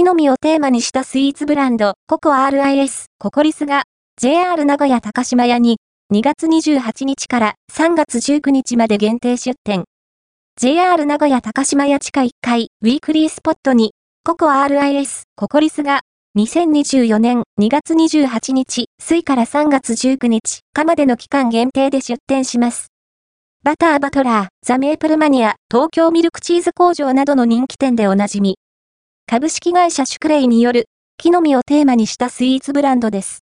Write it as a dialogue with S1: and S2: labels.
S1: 木の実をテーマにしたスイーツブランド、ココ RIS、ココリスが、JR 名古屋高島屋に、2月28日から3月19日まで限定出店。JR 名古屋高島屋地下1階、ウィークリースポットに、ココ RIS、ココリスが、2024年2月28日、水から3月19日、かまでの期間限定で出店します。バターバトラー、ザ・メープルマニア、東京ミルクチーズ工場などの人気店でおなじみ。株式会社シュクレイによる、木の実をテーマにしたスイーツブランドです。